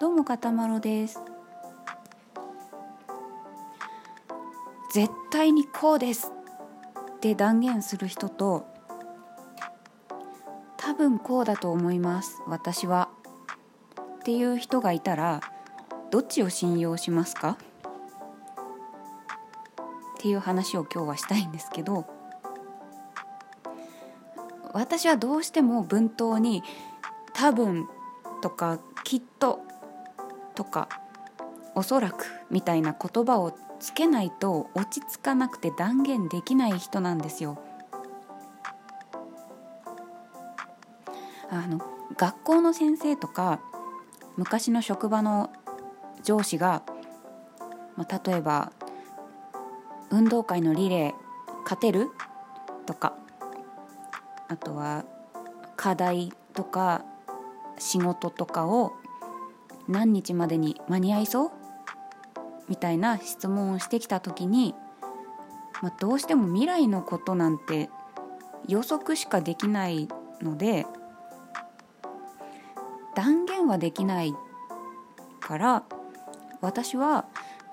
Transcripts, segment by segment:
どうもかたまろです。絶対にこうです。って断言する人と多分こうだと思います。私は。っていう人がいたらどっちを信用しますか？っていう話を今日はしたいんですけど私はどうしても文頭に「多分」とか「きっと」とか「おそらく」みたいな言葉をつけないと落ち着かなくて断言できない人なんですよ。あの学校の先生とか昔の職場の上司が、まあ、例えば運動会のリレー勝てる？とかあとは課題とか仕事とかを何日までに間に合いそう？みたいな質問をしてきた時に、まあ、どうしても未来のことなんて予測しかできないので断言はできないから私は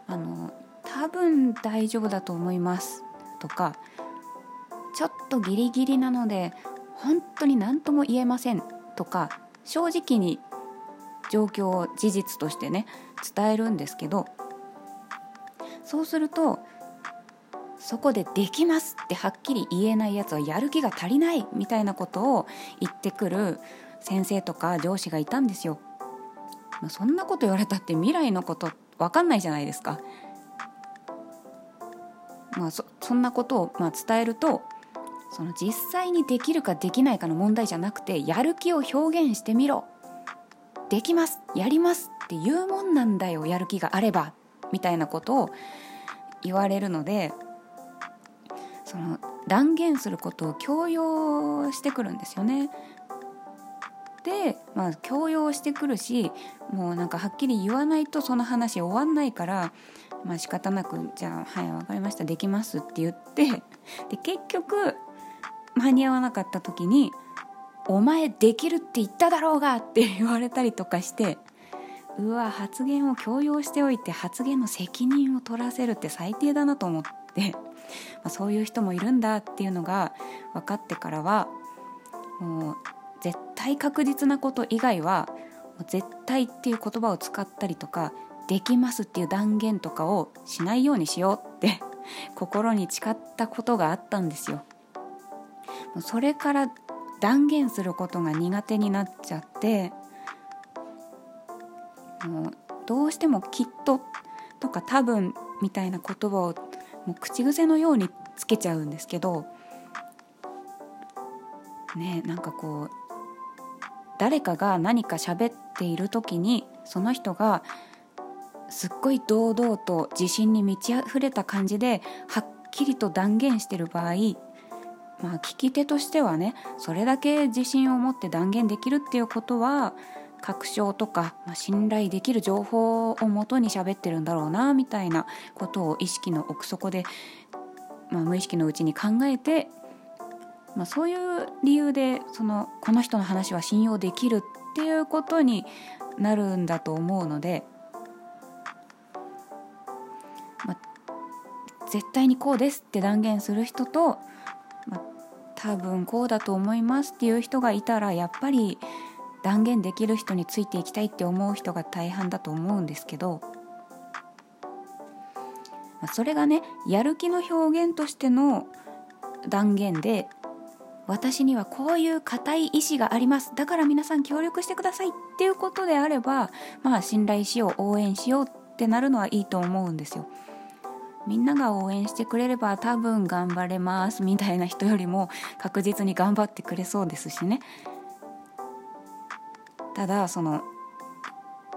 あの多分大丈夫だと思います。とかちょっとギリギリなので本当に何とも言えません。とか正直に状況を事実としてね伝えるんですけどそうするとそこで「できます」ってはっきり言えないやつはやる気が足りないみたいなことを言ってくる先生とか上司がいたんですよ。まあ、そんなこと言われたって未来のこと分かんないじゃないですか。まあ、そそんなことをまあ伝えるとその実際にできるかできないかの問題じゃなくてやる気を表現してみろできます。やります。っていうもんなんだよ。やる気があれば。みたいなことを言われるのでその断言することを強要してくるんですよね。で、まあ、強要してくるしもうなんかはっきり言わないとその話終わんないから、まあ仕方なく「じゃあはい分かりました。できます」って言って。で結局間に合わなかった時に「お前できるって言っただろうが!」って言われたりとかしてうわ発言を強要しておいて発言の責任を取らせるって最低だなと思って、まあ、そういう人もいるんだっていうのが分かってからはもう絶対確実なこと以外は絶対っていう言葉を使ったりとかできますっていう断言とかをしないようにしようって心に誓ったことがあったんですよ。それから断言することが苦手になっちゃってもうどうしても「きっと」とか「多分」みたいな言葉をもう口癖のようにつけちゃうんですけどねなんかこう誰かが何か喋っている時にその人がすっごい堂々と自信に満ち溢れた感じではっきりと断言してる場合まあ聞き手としてはねそれだけ自信を持って断言できるっていうことは確証とか、まあ、信頼できる情報をもとに喋ってるんだろうなみたいなことを意識の奥底で、まあ、無意識のうちに考えて、まあ、そういう理由でそのこの人の話は信用できるっていうことになるんだと思うので、まあ、絶対にこうですって断言する人と、多分こうだと思いますっていう人がいたらやっぱり断言できる人についていきたいって思う人が大半だと思うんですけどそれがねやる気の表現としての断言で私にはこういう固い意志がありますだから皆さん協力してくださいっていうことであればまあ信頼しよう応援しようってなるのはいいと思うんですよ。みんなが応援してくれれば多分頑張れますみたいな人よりも確実に頑張ってくれそうですしねただその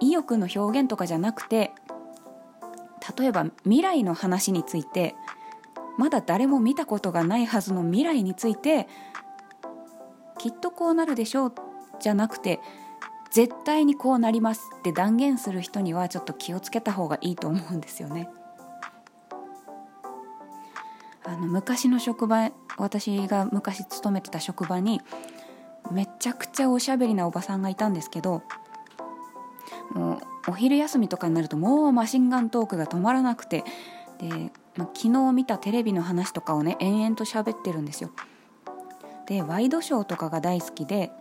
意欲の表現とかじゃなくて例えば未来の話についてまだ誰も見たことがないはずの未来についてきっとこうなるでしょうじゃなくて絶対にこうなりますって断言する人にはちょっと気をつけた方がいいと思うんですよね。あの昔の職場私が昔勤めてた職場にめちゃくちゃおしゃべりなおばさんがいたんですけどもうお昼休みとかになるともうマシンガントークが止まらなくてで、ま、昨日見たテレビの話とかをね延々と喋ってるんですよ。でワイドショーとかが大好きで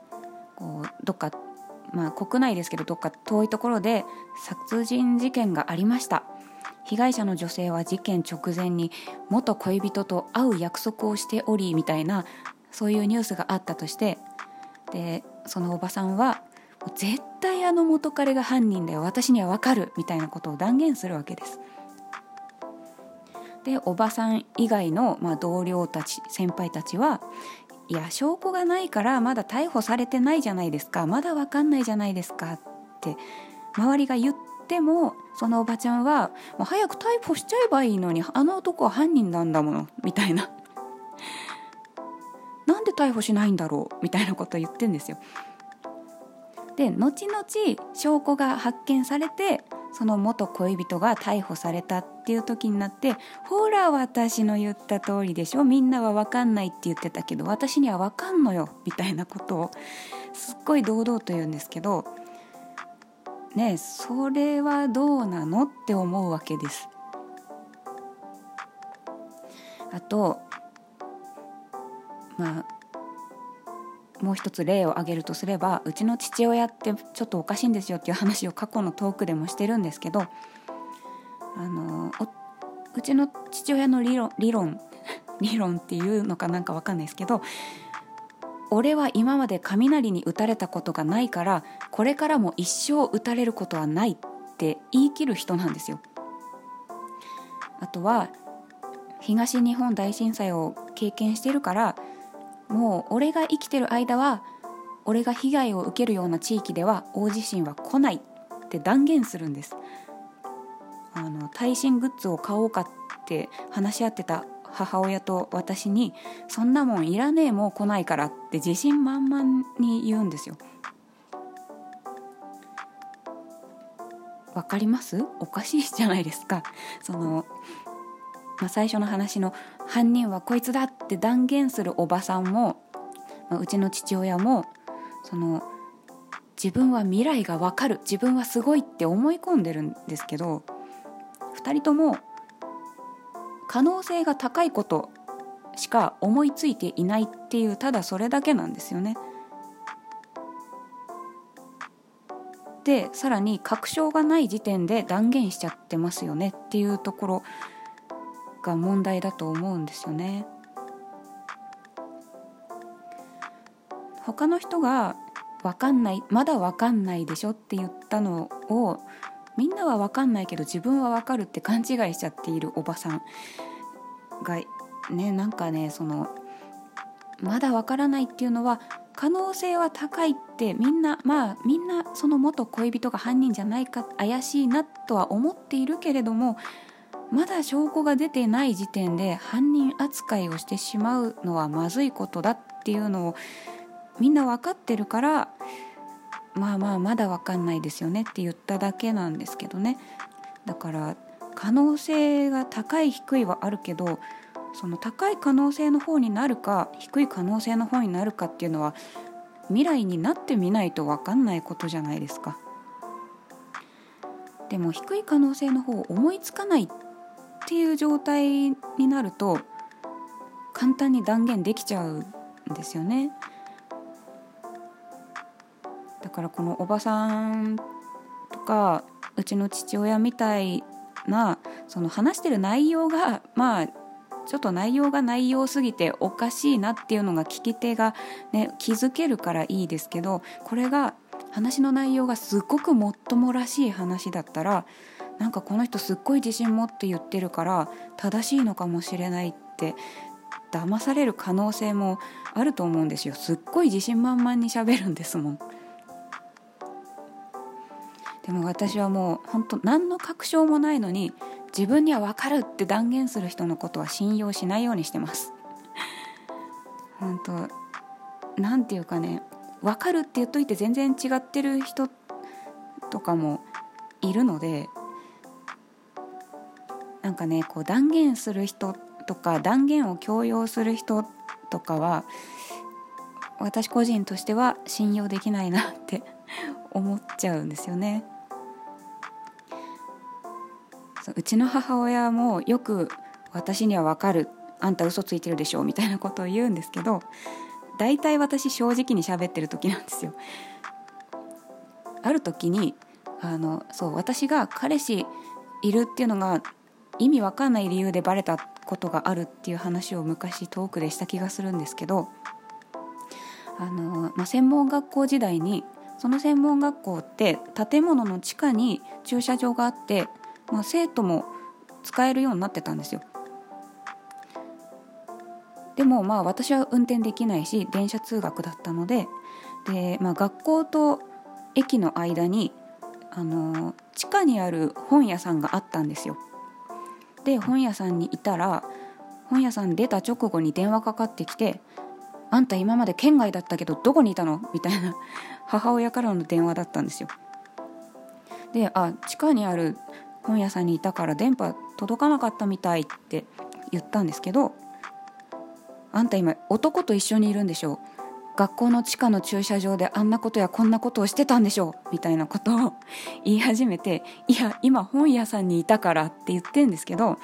こうどっか、まあ、国内ですけどどっか遠いところで殺人事件がありました被害者の女性は事件直前に元恋人と会う約束をしておりみたいなそういうニュースがあったとしてでそのおばさんは絶対あの元彼が犯人だよ私には分かるみたいなことを断言するわけです。でおばさん以外の、まあ、同僚たち先輩たちはいや証拠がないからまだ逮捕されてないじゃないですかまだ分かんないじゃないですかって周りが言ってもそのおばちゃんはもう早く逮捕しちゃえばいいのにあの男は犯人なんだものみたいな。なんで逮捕しないんだろうみたいなことを言ってんですよ。で後々証拠が発見されてその元恋人が逮捕されたっていう時になってほら私の言った通りでしょみんなは分かんないって言ってたけど私には分かんのよみたいなことをすっごい堂々と言うんですけどねそれはどうなのって思うわけです。あとまあもう一つ例を挙げるとすればうちの父親ってちょっとおかしいんですよっていう話を過去のトークでもしてるんですけどあのうちの父親の理論理論理論っていうのかなんかわかんないですけど俺は今まで雷に打たれたことがないからこれからも一生打たれることはないって言い切る人なんですよ。あとは東日本大震災を経験してるからもう俺が生きてる間は俺が被害を受けるような地域では大地震は来ないって断言するんですあの耐震グッズを買おうかって話し合ってた母親と私に「そんなもんいらねえもう来ないから」って自信満々に言うんですよ。わかります？おかしいじゃないですか。そのまあ、最初の話の犯人はこいつだって断言するおばさんも、まあ、うちの父親もその自分は未来が分かる自分はすごいって思い込んでるんですけど2人とも可能性が高いことしか思いついていないっていうただそれだけなんですよね。でさらに確証がない時点で断言しちゃってますよねっていうところが問題だと思うんですよね。他の人が分かんないまだ分かんないでしょって言ったのをみんなは分かんないけど自分は分かるって勘違いしちゃっているおばさんがねなんかねそのまだ分からないっていうのは可能性は高いってみんなまあみんなその元恋人が犯人じゃないか怪しいなとは思っているけれどもまだ証拠が出てない時点で犯人扱いをしてしまうのはまずいことだっていうのをみんな分かってるからまあまあまだ分かんないですよねって言っただけなんですけどねだから可能性が高い低いはあるけどその高い可能性の方になるか低い可能性の方になるかっていうのは未来になってみないと分かんないことじゃないですか。でも低い可能性の方を思いつかないっていう状態になると簡単に断言できちゃうんですよね。だからこのおばさんとかうちの父親みたいなその話してる内容がまあちょっと内容が内容すぎておかしいなっていうのが聞き手が、ね、気づけるからいいですけどこれが話の内容がすっごくもっともらしい話だったらなんかこの人すっごい自信持って言ってるから正しいのかもしれないって騙される可能性もあると思うんですよ。すっごい自信満々にしゃべるんですもん。でも私はもう本当何の確証もないのに自分には分かるって断言する人のことは信用しないようにしてます本当なんていうかね分かるって言っといて全然違ってる人とかもいるのでなんかねこう断言する人とか断言を強要する人とかは私個人としては信用できないなって思っちゃうんですよね。うちの母親もよく私には分かるあんた嘘ついてるでしょみたいなことを言うんですけど大体私正直に喋ってる時なんですよ。ある時にあのそう私が彼氏いるっていうのが意味わかんない理由でバレたことがあるっていう話を昔トークでした気がするんですけどあの、まあ、専門学校時代にその専門学校って建物の地下に駐車場があって、まあ、生徒も使えるようになってたんですよ。でもまあ私は運転できないし電車通学だったのでで、まあ、学校と駅の間にあの地下にある本屋さんがあったんですよ。で本屋さんにいたら本屋さん出た直後に電話かかってきて「あんた今まで県外だったけどどこにいたの?」みたいな母親からの電話だったんですよ。で「あ地下にある本屋さんにいたから電波届かなかったみたい」って言ったんですけど「あんた今男と一緒にいるんでしょ学校の地下の駐車場であんなことやこんなことをしてたんでしょうみたいなことを言い始めていや今本屋さんにいたからって言ってんですけど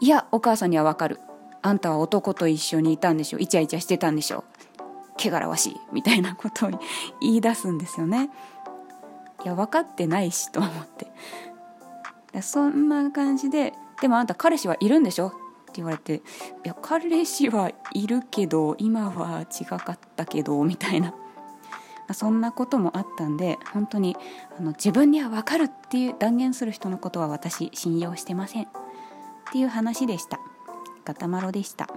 いやお母さんにはわかる。あんたは男と一緒にいたんでしょイチャイチャしてたんでしょ汚らわしい。みたいなことを言い出すんですよね。いや分かってないしと思って。そんな感じででもあんた彼氏はいるんでしょ？って言われて「いや彼氏はいるけど今は違かったけど」みたいなそんなこともあったんで本当にあの自分には分かるっていう断言する人のことは私信用してませんっていう話でした。ガタマロでした。